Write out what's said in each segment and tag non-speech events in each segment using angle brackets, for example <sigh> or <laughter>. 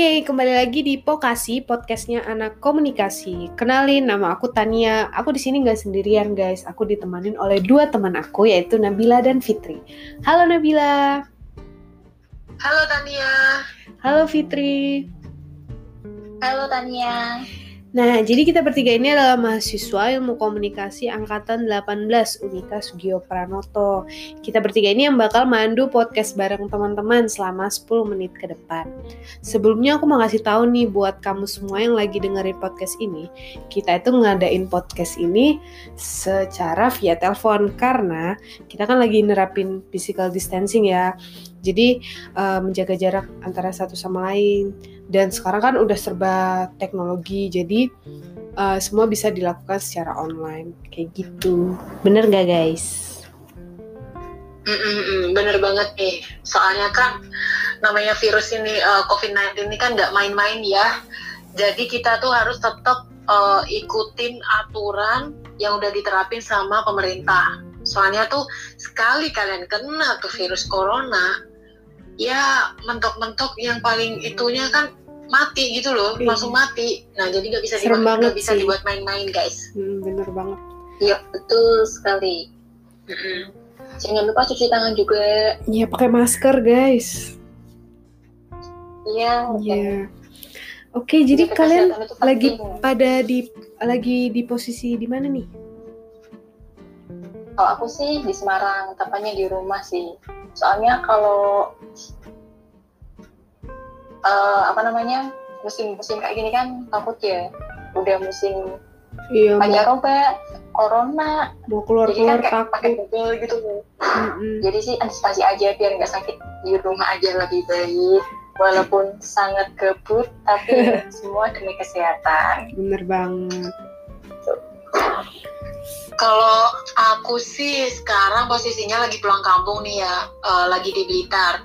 Oke, kembali lagi di Pokasi, podcastnya anak komunikasi. Kenalin, nama aku Tania. Aku di sini nggak sendirian, guys. Aku ditemanin oleh dua teman aku, yaitu Nabila dan Fitri. Halo Nabila. Halo Tania. Halo Fitri. Halo Tania. Nah, jadi kita bertiga ini adalah mahasiswa ilmu komunikasi angkatan 18 Unika Sugio Pranoto. Kita bertiga ini yang bakal mandu podcast bareng teman-teman selama 10 menit ke depan. Sebelumnya aku mau ngasih tahu nih buat kamu semua yang lagi dengerin podcast ini, kita itu ngadain podcast ini secara via telepon karena kita kan lagi nerapin physical distancing ya. Jadi uh, menjaga jarak antara satu sama lain dan sekarang kan udah serba teknologi jadi uh, semua bisa dilakukan secara online kayak gitu. Bener gak guys? Mm-mm, bener banget nih. Soalnya kan namanya virus ini uh, COVID-19 ini kan nggak main-main ya. Jadi kita tuh harus tetap uh, ikutin aturan yang udah diterapin sama pemerintah. Soalnya tuh sekali kalian kena tuh virus corona, ya mentok-mentok yang paling itunya kan mati gitu loh, iya. langsung mati. Nah jadi nggak bisa dibuat gak bisa dibuat main-main guys. Hmm, bener banget. Iya betul sekali. Mm-hmm. Jangan lupa cuci tangan juga. Iya pakai masker guys. Iya. Iya. Oke, jadi kalian lagi pada di lagi di posisi di mana nih? Kalau aku sih di Semarang, tepatnya di rumah sih. Soalnya kalau uh, apa namanya musim-musim kayak gini kan takut ya. Udah musim iya, pancaroba corona. mau keluar jadi keluar kan takut. pakai google gitu mm-hmm. jadi sih antisipasi aja biar nggak sakit di rumah aja lebih baik. Walaupun sangat kebut tapi <laughs> semua demi kesehatan. Bener banget. Kalau aku sih sekarang posisinya lagi pulang kampung nih ya, uh, lagi di Blitar.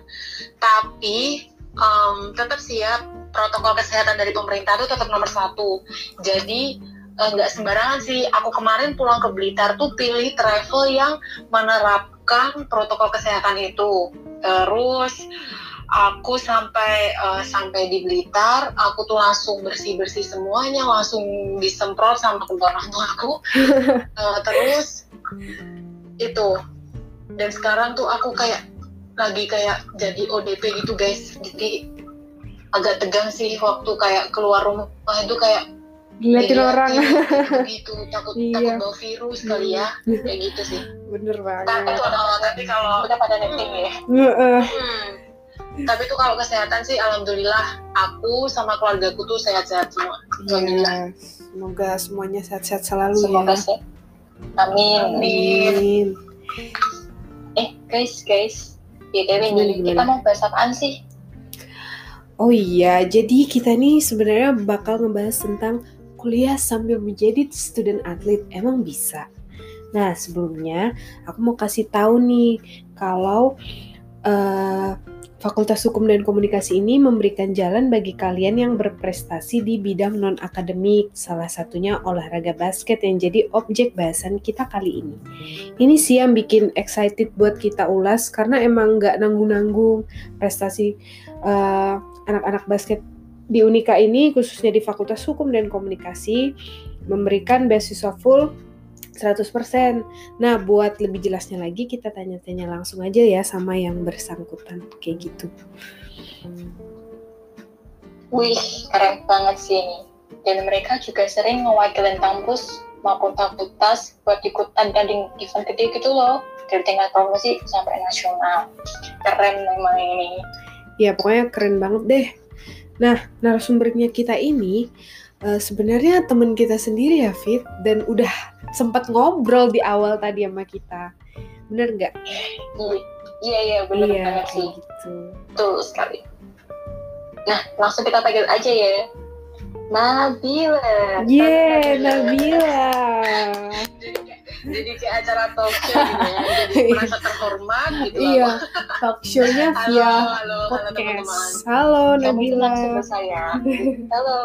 Tapi um, tetap siap protokol kesehatan dari pemerintah itu tetap nomor satu. Jadi eh, nggak sembarangan sih. Aku kemarin pulang ke Blitar tuh pilih travel yang menerapkan protokol kesehatan itu. Terus aku sampai uh, sampai di Blitar, aku tuh langsung bersih bersih semuanya, langsung disemprot sama kedua orang tua aku. uh, <laughs> terus itu dan sekarang tuh aku kayak lagi kayak jadi ODP gitu guys. Jadi agak tegang sih waktu kayak keluar rumah. Itu kayak ngeliatin orang. <laughs> gitu takut iya. takut bawa virus kali ya. Iya. kayak gitu sih. Bener banget. Tapi kalau tapi kalau udah pada netting ya. Hmm, tapi tuh kalau kesehatan sih alhamdulillah aku sama keluargaku tuh sehat-sehat semua. Alhamdulillah. Semoga semuanya sehat-sehat selalu semoga ya sehat. amin. Amin. Eh guys guys BTW nih, kita mau bahas apaan sih? Oh iya, jadi kita nih sebenarnya bakal ngebahas tentang kuliah sambil menjadi student athlete. Emang bisa? Nah, sebelumnya aku mau kasih tahu nih kalau uh, Fakultas Hukum dan Komunikasi ini memberikan jalan bagi kalian yang berprestasi di bidang non-akademik, salah satunya olahraga basket yang jadi objek bahasan kita kali ini. Ini sih yang bikin excited buat kita ulas karena emang nggak nanggung-nanggung prestasi eh, anak-anak basket di Unika ini, khususnya di Fakultas Hukum dan Komunikasi, memberikan beasiswa full 100%. Nah, buat lebih jelasnya lagi kita tanya-tanya langsung aja ya sama yang bersangkutan kayak gitu. Wih, keren banget sih ini. Dan mereka juga sering mewakili kampus maupun fakultas buat ikutan tanding event gede gitu loh. Dari tingkat promosi sampai nasional. Keren memang ini. Ya, pokoknya keren banget deh. Nah, narasumbernya kita ini uh, sebenarnya teman kita sendiri ya Fit. Dan udah sempat ngobrol di awal tadi sama kita. Bener nggak? Iya iya bener iya, banget sih. gitu. tuh sekali. Nah langsung kita panggil aja ya. Nabila. Yeah Nabila <laughs> jadi kayak acara talk show gitu ya <laughs> jadi merasa terhormat gitu iya talk show-nya via halo, podcast. halo, halo Nabila. <laughs> halo saya. <laughs> Halo.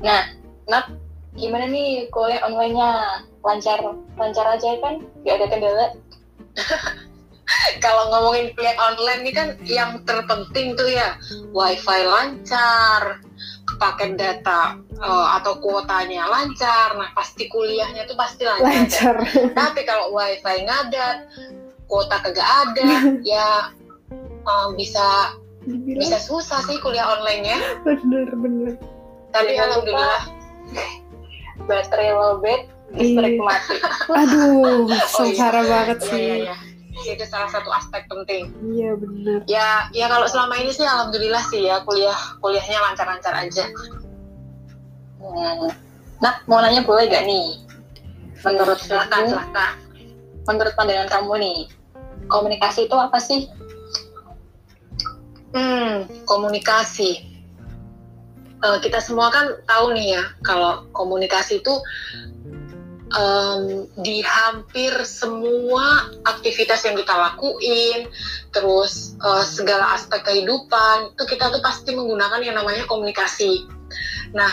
Nah, Nat, gimana nih kuliah online-nya? Lancar, lancar aja kan? Gak ada kendala? kalau ngomongin kuliah online ini kan yang terpenting tuh ya wifi lancar paket data uh, atau kuotanya lancar nah pasti kuliahnya tuh pasti lancar, lancar. tapi kalau wifi ngadat kuota kagak ada <laughs> ya uh, bisa Dibilang bisa susah sih kuliah online-nya bener-bener. tapi Jangan alhamdulillah baterai lowbat Iya. listrik mati Aduh, <laughs> iya. sengsara banget Iya, sih. iya, iya. Itu salah satu aspek penting Iya bener. ya ya kalau selama ini sih alhamdulillah sih ya kuliah kuliahnya lancar-lancar aja Hmm. nah mau nanya boleh gak nih menurut silakan kamu silakan menurut pandangan kamu nih komunikasi itu apa sih Hmm, komunikasi. Eh, kita semua kan tahu nih ya, kalau komunikasi itu em, di hampir semua aktivitas yang kita lakuin, terus eh, segala aspek kehidupan, itu kita tuh pasti menggunakan yang namanya komunikasi. Nah,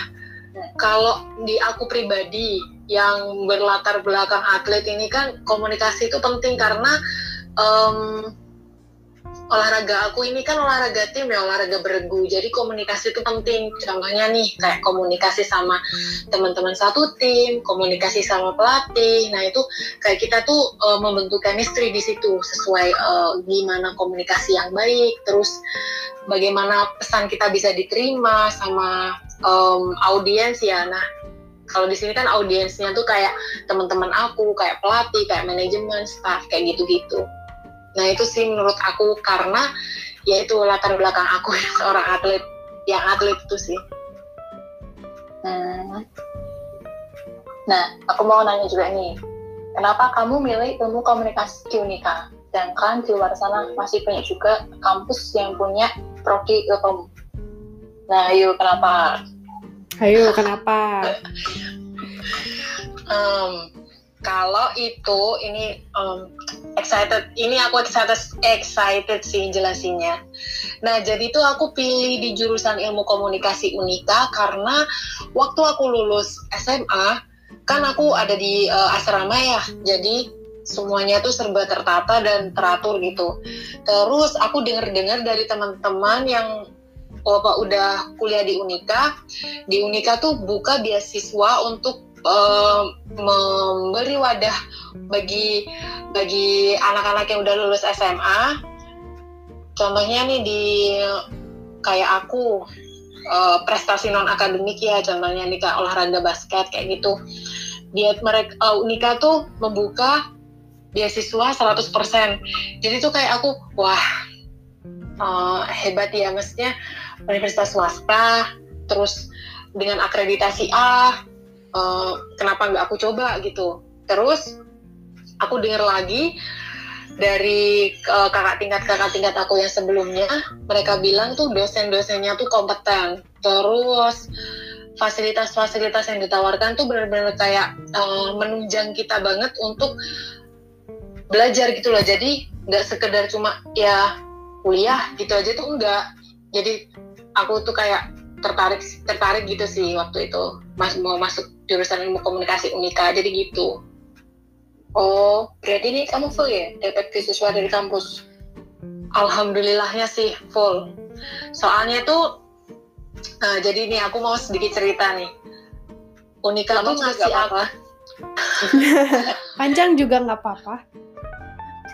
kalau di aku pribadi yang berlatar belakang atlet ini kan komunikasi itu penting karena em, olahraga aku ini kan olahraga tim ya olahraga beregu jadi komunikasi itu penting. Contohnya nih kayak komunikasi sama teman-teman satu tim komunikasi sama pelatih. Nah itu kayak kita tuh uh, membentuk chemistry di situ sesuai uh, gimana komunikasi yang baik. Terus bagaimana pesan kita bisa diterima sama um, audiens ya. Nah kalau di sini kan audiensnya tuh kayak teman-teman aku kayak pelatih kayak manajemen staff kayak gitu-gitu Nah itu sih menurut aku karena ya itu latar belakang aku <laughs> seorang atlet yang atlet itu sih. Hmm. Nah, aku mau nanya juga nih, kenapa kamu milih ilmu komunikasi di Unika? Sedangkan di luar sana masih banyak juga kampus yang punya prodi ilmu. Nah, yuk kenapa? Ayo, kenapa? <laughs> Em, kalau itu ini em, excited, ini aku excited excited sih jelasinnya. Nah jadi itu aku pilih di jurusan ilmu komunikasi Unika karena waktu aku lulus SMA kan aku ada di eh, asrama ya, jadi semuanya tuh serba tertata dan teratur gitu. Terus aku dengar-dengar dari teman-teman yang oh, udah kuliah di Unika, di Unika tuh buka beasiswa untuk memberi wadah bagi bagi anak-anak yang udah lulus SMA. Contohnya nih di kayak aku eh, prestasi non akademik ya, contohnya nih kayak olahraga basket kayak gitu. Dia mereka eh, Unika tuh membuka beasiswa 100%. Jadi tuh kayak aku wah eh, hebat ya maksudnya universitas swasta terus dengan akreditasi A eh, kenapa nggak aku coba gitu. Terus aku dengar lagi dari eh, kakak tingkat kakak tingkat aku yang sebelumnya mereka bilang tuh dosen-dosennya tuh kompeten. Terus fasilitas-fasilitas yang ditawarkan tuh benar-benar kayak eh, menunjang kita banget untuk belajar gitu loh. Jadi nggak sekedar cuma ya kuliah gitu aja tuh enggak jadi aku tuh kayak tertarik tertarik gitu sih waktu itu. Mas mau masuk jurusan ilmu komunikasi unika jadi gitu Oh, berarti ini kamu full ya dapat beasiswa dari kampus? alhamdulillahnya sih full soalnya tuh eh, jadi nih aku mau sedikit cerita nih unika Kamu tuh ngasih apa-apa. <laughs> Panjang juga nggak apa-apa.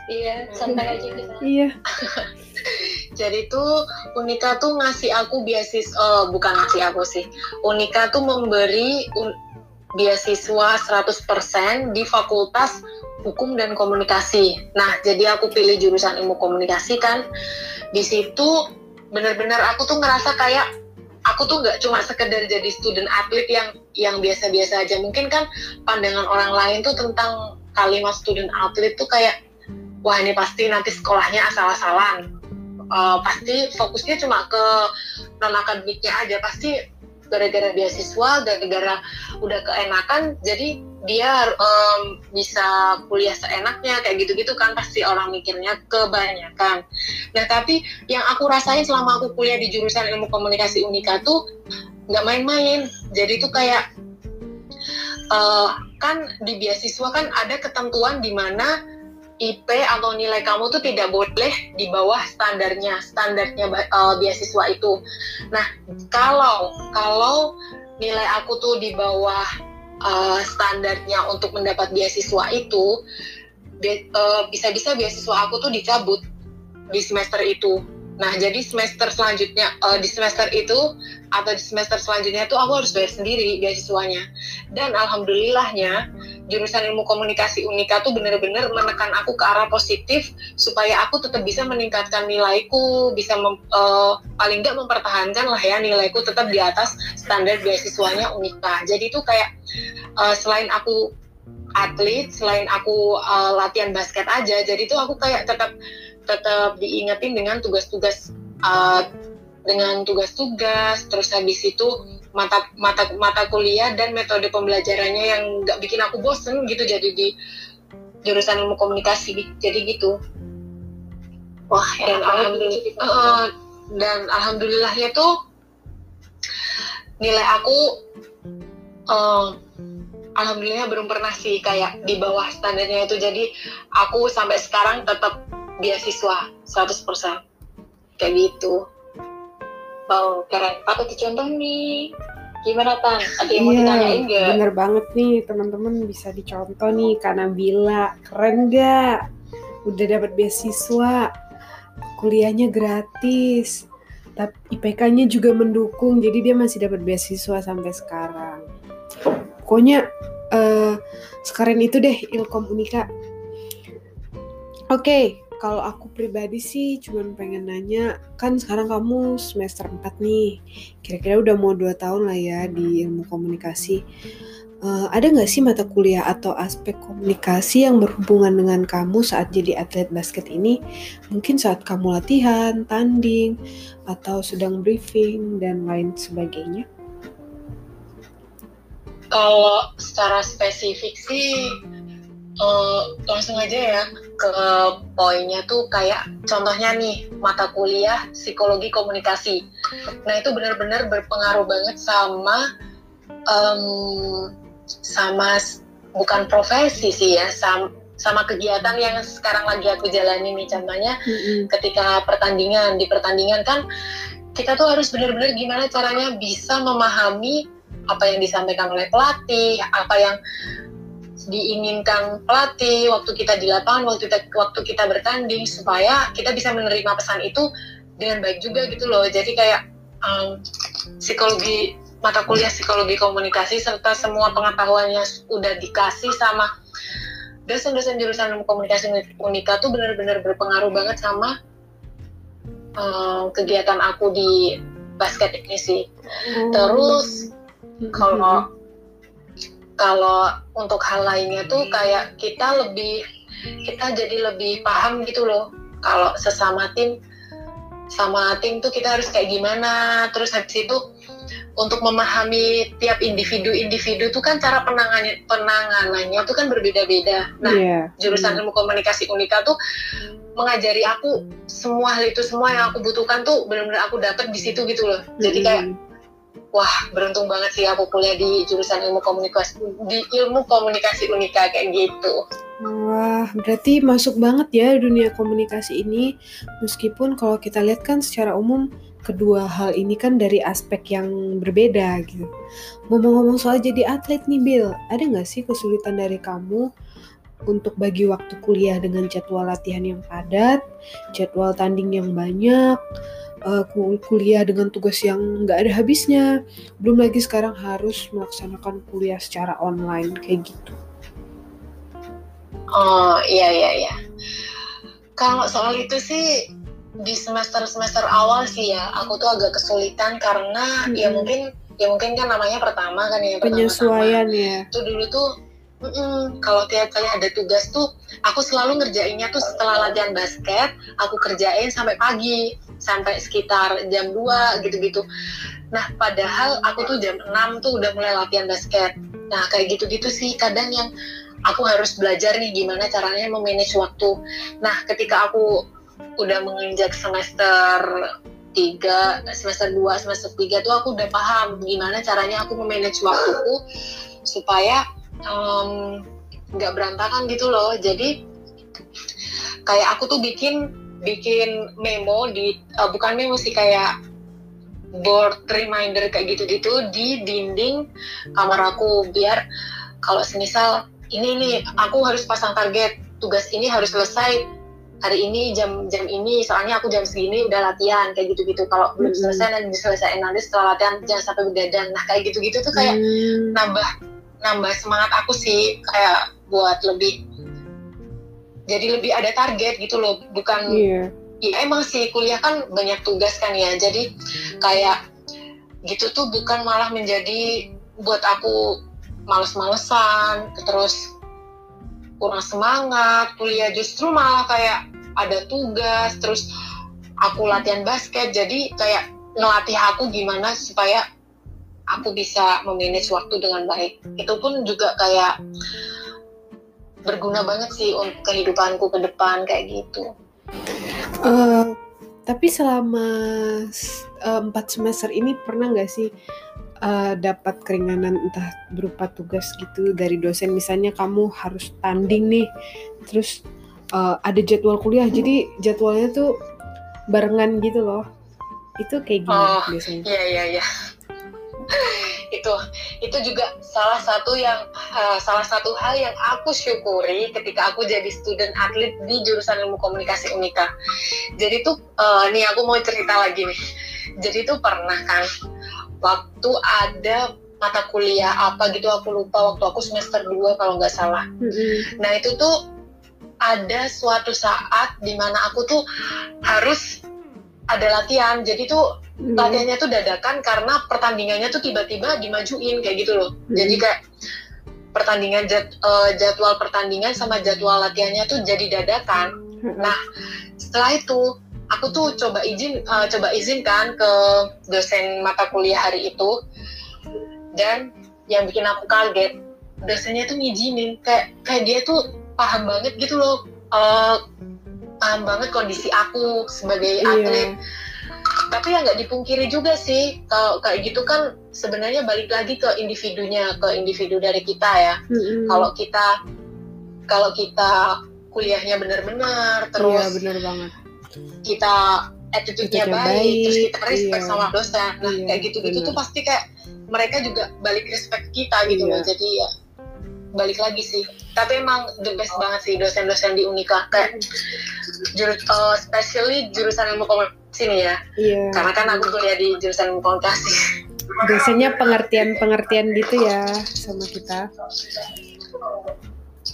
Iya, santai aja kita. Iya. <laughs> Jadi tuh Unika tuh ngasih aku beasiswa, oh, bukan ngasih aku sih. Unika tuh memberi un- beasiswa 100% di Fakultas Hukum dan Komunikasi. Nah, jadi aku pilih jurusan ilmu komunikasi kan. Di situ bener-bener aku tuh ngerasa kayak aku tuh nggak cuma sekedar jadi student atlet yang yang biasa-biasa aja. Mungkin kan pandangan orang lain tuh tentang kalimat student atlet tuh kayak wah ini pasti nanti sekolahnya asal-asalan uh, pasti fokusnya cuma ke non akademiknya aja pasti gara-gara beasiswa gara-gara udah keenakan jadi dia um, bisa kuliah seenaknya kayak gitu-gitu kan pasti orang mikirnya kebanyakan. Nah tapi yang aku rasain selama aku kuliah di jurusan ilmu komunikasi unika tuh nggak main-main. Jadi tuh kayak uh, kan di beasiswa kan ada ketentuan di mana IP atau nilai kamu tuh tidak boleh di bawah standarnya standarnya uh, beasiswa itu. Nah kalau kalau nilai aku tuh di bawah uh, standarnya untuk mendapat beasiswa itu bisa-bisa beasiswa aku tuh dicabut di semester itu Nah, jadi semester selanjutnya uh, di semester itu atau di semester selanjutnya tuh aku harus bayar sendiri beasiswanya. Dan alhamdulillahnya jurusan ilmu komunikasi Unika tuh bener-bener menekan aku ke arah positif supaya aku tetap bisa meningkatkan nilaiku, bisa mem, uh, paling nggak mempertahankan lah ya nilaiku tetap di atas standar beasiswanya Unika. Jadi itu kayak uh, selain aku atlet, selain aku uh, latihan basket aja, jadi itu aku kayak tetap tetap diingetin dengan tugas-tugas uh, dengan tugas-tugas terus habis itu mata mata mata kuliah dan metode pembelajarannya yang nggak bikin aku bosen gitu jadi di jurusan ilmu komunikasi. Jadi gitu. Wah dan alhamdulillah uh, dan alhamdulillahnya tuh nilai aku uh, alhamdulillah belum pernah sih kayak di bawah standarnya itu. Jadi aku sampai sekarang tetap beasiswa 100% kayak gitu wow keren apa tuh contoh nih. Gimana tan? Ada yang mau iya, ditanyain gak bener banget nih teman-teman bisa dicontoh nih karena bila keren gak udah dapat beasiswa kuliahnya gratis tapi IPK-nya juga mendukung jadi dia masih dapat beasiswa sampai sekarang. Pokoknya uh, sekarang itu deh Ilkom Unika. Oke okay, kalau aku pribadi sih cuman pengen nanya, kan sekarang kamu semester 4 nih, kira-kira udah mau 2 tahun lah ya di ilmu komunikasi. Uh, ada nggak sih mata kuliah atau aspek komunikasi yang berhubungan dengan kamu saat jadi atlet basket ini? Mungkin saat kamu latihan, tanding, atau sedang briefing, dan lain sebagainya? Kalau secara spesifik sih, uh, langsung aja ya ke poinnya tuh kayak contohnya nih mata kuliah psikologi komunikasi. Nah itu benar-benar berpengaruh banget sama um, sama bukan profesi sih ya sama sama kegiatan yang sekarang lagi aku jalani nih contohnya mm-hmm. ketika pertandingan di pertandingan kan kita tuh harus benar-benar gimana caranya bisa memahami apa yang disampaikan oleh pelatih apa yang diinginkan pelatih waktu kita di lapangan waktu kita waktu kita bertanding supaya kita bisa menerima pesan itu dengan baik juga gitu loh jadi kayak um, psikologi mata kuliah psikologi komunikasi serta semua pengetahuannya udah dikasih sama dosen-dosen jurusan komunikasi unika tuh benar-benar berpengaruh banget sama um, kegiatan aku di basket ini sih. Hmm. Terus kalau kalau untuk hal lainnya tuh kayak kita lebih kita jadi lebih paham gitu loh kalau sesama tim sama tim tuh kita harus kayak gimana terus habis itu untuk memahami tiap individu-individu tuh kan cara penangannya penanganannya tuh kan berbeda-beda. Nah, yeah. jurusan ilmu komunikasi Unika tuh mengajari aku semua hal itu semua yang aku butuhkan tuh benar-benar aku dapat di situ gitu loh. Jadi kayak wah beruntung banget sih aku kuliah di jurusan ilmu komunikasi di ilmu komunikasi unika kayak gitu. Wah, berarti masuk banget ya dunia komunikasi ini. Meskipun kalau kita lihat kan secara umum kedua hal ini kan dari aspek yang berbeda gitu. Ngomong-ngomong soal jadi atlet nih Bill, ada nggak sih kesulitan dari kamu untuk bagi waktu kuliah dengan jadwal latihan yang padat, jadwal tanding yang banyak, uh, kuliah dengan tugas yang nggak ada habisnya. Belum lagi sekarang harus melaksanakan kuliah secara online kayak gitu. Oh iya iya iya. Kalau soal itu sih di semester semester awal sih ya aku tuh agak kesulitan karena hmm. ya mungkin ya mungkin kan namanya pertama kan ya penyesuaian ya. Tuh dulu tuh Mm-mm. Kalau tiap kali ada tugas tuh, aku selalu ngerjainnya tuh setelah latihan basket, aku kerjain sampai pagi, sampai sekitar jam 2 gitu-gitu. Nah, padahal aku tuh jam 6 tuh udah mulai latihan basket. Nah, kayak gitu-gitu sih kadang yang aku harus belajar nih gimana caranya memanage waktu. Nah, ketika aku udah menginjak semester 3, semester 2, semester 3 tuh aku udah paham gimana caranya aku memanage waktuku supaya nggak um, berantakan gitu loh. Jadi kayak aku tuh bikin bikin memo di uh, bukan memo sih kayak board reminder kayak gitu-gitu di dinding kamar aku. Biar kalau semisal ini nih aku harus pasang target. Tugas ini harus selesai hari ini jam jam ini. Soalnya aku jam segini udah latihan kayak gitu-gitu. Kalau belum Hmm. selesai dan selesai nanti setelah latihan jangan sampai begadang. Nah kayak gitu-gitu tuh kayak Hmm. nambah nambah semangat aku sih kayak buat lebih jadi lebih ada target gitu loh bukan Iya. ya emang sih kuliah kan banyak tugas kan ya jadi kayak gitu tuh bukan malah menjadi buat aku males-malesan terus kurang semangat kuliah justru malah kayak ada tugas terus aku latihan basket jadi kayak ngelatih aku gimana supaya aku bisa memanage waktu dengan baik. Itu pun juga kayak berguna banget sih untuk kehidupanku ke depan kayak gitu. Eh, tapi selama eh, empat semester ini pernah nggak sih eh, dapat keringanan entah berupa tugas gitu dari dosen? Misalnya kamu harus tanding nih terus eh, ada jadwal kuliah. Jadi jadwalnya tuh barengan gitu loh. Itu kayak gimana Oh, biasanya? Iya iya iya. <laughs> itu itu juga salah satu yang uh, salah satu hal yang aku syukuri ketika aku jadi student atlet di jurusan ilmu komunikasi Unika. Jadi tuh uh, nih aku mau cerita lagi nih. Jadi tuh pernah kan waktu ada mata kuliah apa gitu aku lupa waktu aku semester 2 kalau nggak salah. Mm-mm. Nah itu tuh ada suatu saat di mana aku tuh harus ada latihan. Jadi tuh Latihannya tuh dadakan karena pertandingannya tuh tiba-tiba dimajuin kayak gitu loh. Hmm. Jadi kayak pertandingan jad- eh, jadwal pertandingan sama jadwal latihannya tuh jadi dadakan. Mm-mm. Nah, setelah itu aku tuh coba izin eh, coba izinkan ke dosen mata kuliah hari itu dan yang bikin aku kaget dosennya tuh ngizinin kayak kayak dia tuh paham banget gitu loh eh, paham banget kondisi aku sebagai atlet Iya. Tapi ya nggak dipungkiri juga sih kalau kayak gitu kan sebenarnya balik lagi ke individunya ke individu dari kita ya. Mm-mm. kalau kita kalau kita kuliahnya benar-benar iya terus benar banget. kita attitude-nya baik, baik, terus kita respect iya. sama dosen. Nah Iya, kayak gitu-gitu tuh pasti kayak mereka juga balik respect kita gitu Iya. loh jadi ya balik lagi sih. Tapi emang the best banget sih dosen-dosen di Unika. Kayak jurus uh, especially jurusan ilmu komunikasi nih ya iya karena kan aku kuliah di jurusan komunikasi biasanya pengertian-pengertian gitu ya sama kita.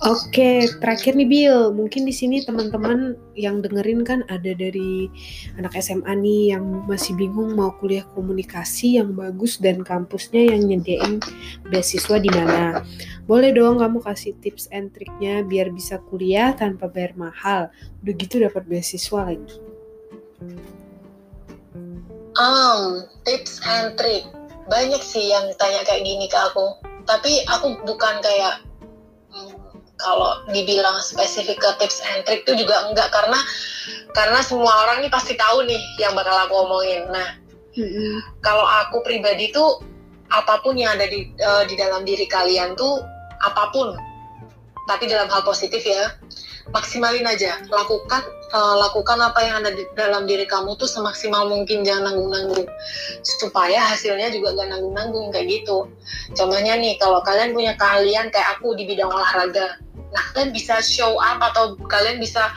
Oke, terakhir nih Bill, mungkin di sini teman-teman yang dengerin kan ada dari anak SMA nih yang masih bingung mau kuliah komunikasi yang bagus dan kampusnya yang nyediain beasiswa di mana. Boleh dong kamu kasih tips and triknya biar bisa kuliah tanpa bayar mahal. Udah gitu dapat beasiswa lagi. Um, tips and trick. Banyak sih yang tanya kayak gini ke aku. Tapi aku bukan kayak hmm, kalau dibilang spesifik ke tips and trick itu juga enggak karena karena semua orang ini pasti tahu nih yang bakal aku omongin. Nah, kalau aku pribadi tuh apa pun yang ada di eh, di dalam diri kalian tuh apa pun tapi dalam hal positif ya maksimalin aja. Lakukan eh, lakukan apa yang ada di dalam diri kamu tuh semaksimal mungkin jangan nanggung-nanggung. Supaya hasilnya juga gak nanggung-nanggung kayak gitu. Contohnya nih kalau kalian punya keahlian kayak aku di bidang olahraga. Nah kalian bisa show up atau kalian bisa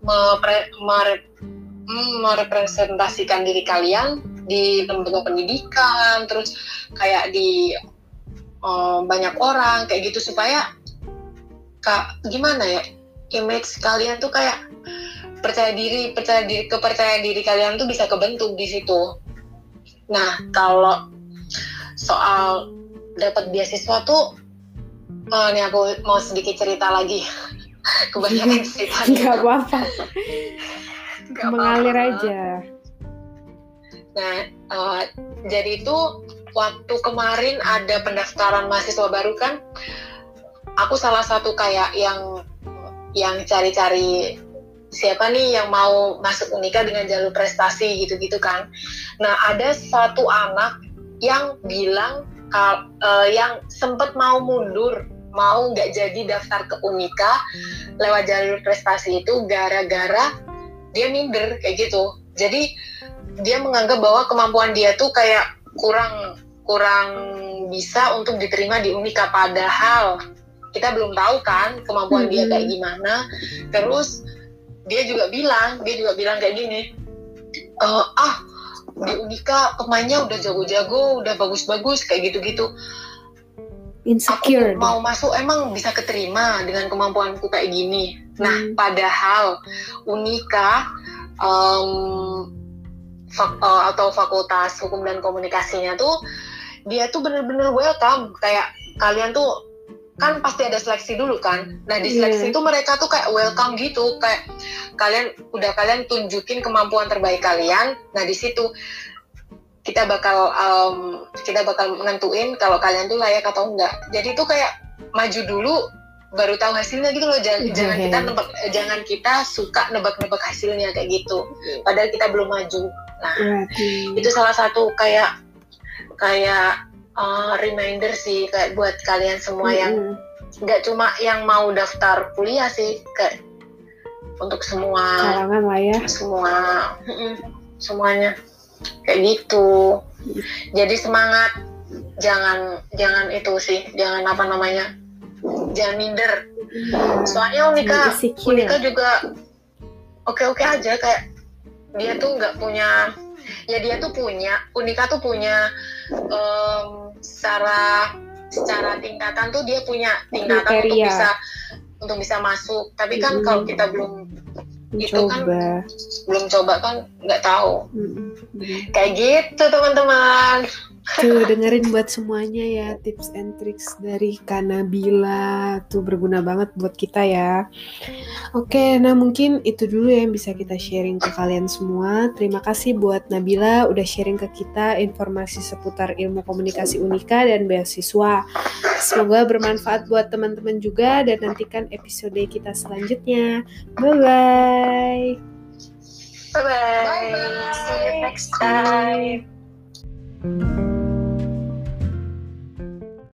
mepre- mere- hmm, merepresentasikan diri kalian di lembaga pendidikan terus kayak di eh, banyak orang kayak gitu. Supaya kak gimana ya image kalian tuh kayak percaya diri percaya diri kepercayaan diri kalian tuh bisa kebentuk di situ nah kalau soal dapat beasiswa tuh eh, nih aku mau sedikit cerita lagi <laughs> kebanyakan <laughs> cerita Gak apa-apa, Nggak mengalir apa-apa. aja. Nah, eh, jadi itu waktu kemarin ada pendaftaran mahasiswa baru kan, aku salah satu kayak yang yang cari-cari siapa nih yang mau masuk Unika dengan jalur prestasi gitu-gitu kan. Nah, ada satu anak yang bilang kal- eh, yang sempat mau mundur mau nggak jadi daftar ke Unika lewat jalur prestasi itu gara-gara dia minder kayak gitu jadi dia menganggap bahwa kemampuan dia tuh kayak kurang kurang bisa untuk diterima di Unika padahal kita belum tahu kan kemampuan dia kayak gimana. Terus dia juga bilang dia juga bilang kayak gini e, ah di Unika pemainnya udah jago-jago udah bagus-bagus kayak gitu-gitu. Insecure aku mau masuk emang bisa keterima dengan kemampuanku kayak gini. Nah Hmm. padahal Unika um, fak- uh, atau fakultas hukum dan komunikasinya tuh dia tuh bener-bener welcome. Kayak kalian tuh kan pasti ada seleksi dulu kan. Nah di seleksi Iya. itu mereka tuh kayak welcome gitu kayak kalian udah kalian tunjukin kemampuan terbaik kalian nah di situ kita bakal um, kita bakal menentuin kalau kalian tuh layak atau enggak. Jadi tuh kayak maju dulu baru tahu hasilnya gitu loh. Jangan Iya. jangan kita nebak jangan kita suka nebak-nebak hasilnya kayak gitu. Padahal kita belum maju. Nah berarti itu salah satu kayak kayak uh, reminder sih kayak buat kalian semua yang Mm-mm. nggak cuma yang mau daftar kuliah sih kayak untuk semua kalangan lah ya semua semuanya kayak gitu jadi semangat jangan jangan itu sih jangan apa namanya jangan minder Iya. soalnya Unika. Unika juga oke oke aja kayak dia tuh nggak punya ya dia tuh punya Unika tuh punya em, secara secara tingkatan tuh dia punya tingkatan untuk bisa untuk bisa masuk tapi kan Mm. kalau kita belum itu kan belum coba kan nggak tahu. Bener. kayak gitu teman-teman Tuh dengerin buat semuanya ya tips and tricks dari Kanabila tuh berguna banget buat kita ya. Oke, nah mungkin itu dulu ya yang bisa kita sharing ke kalian semua. Terima kasih buat Nabila udah sharing ke kita informasi seputar ilmu komunikasi Unika dan beasiswa. Semoga bermanfaat buat teman-teman juga dan nantikan episode kita selanjutnya. Bye bye. bye bye, see you next time